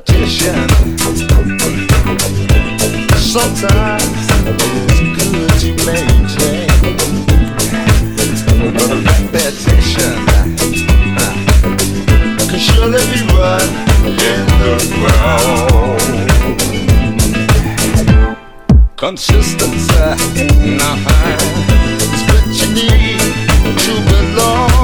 politician. Sometimes it's good you maintain, but repetition uh, can surely be run in the ground. Consistency, nah, uh, it's what you need to belong.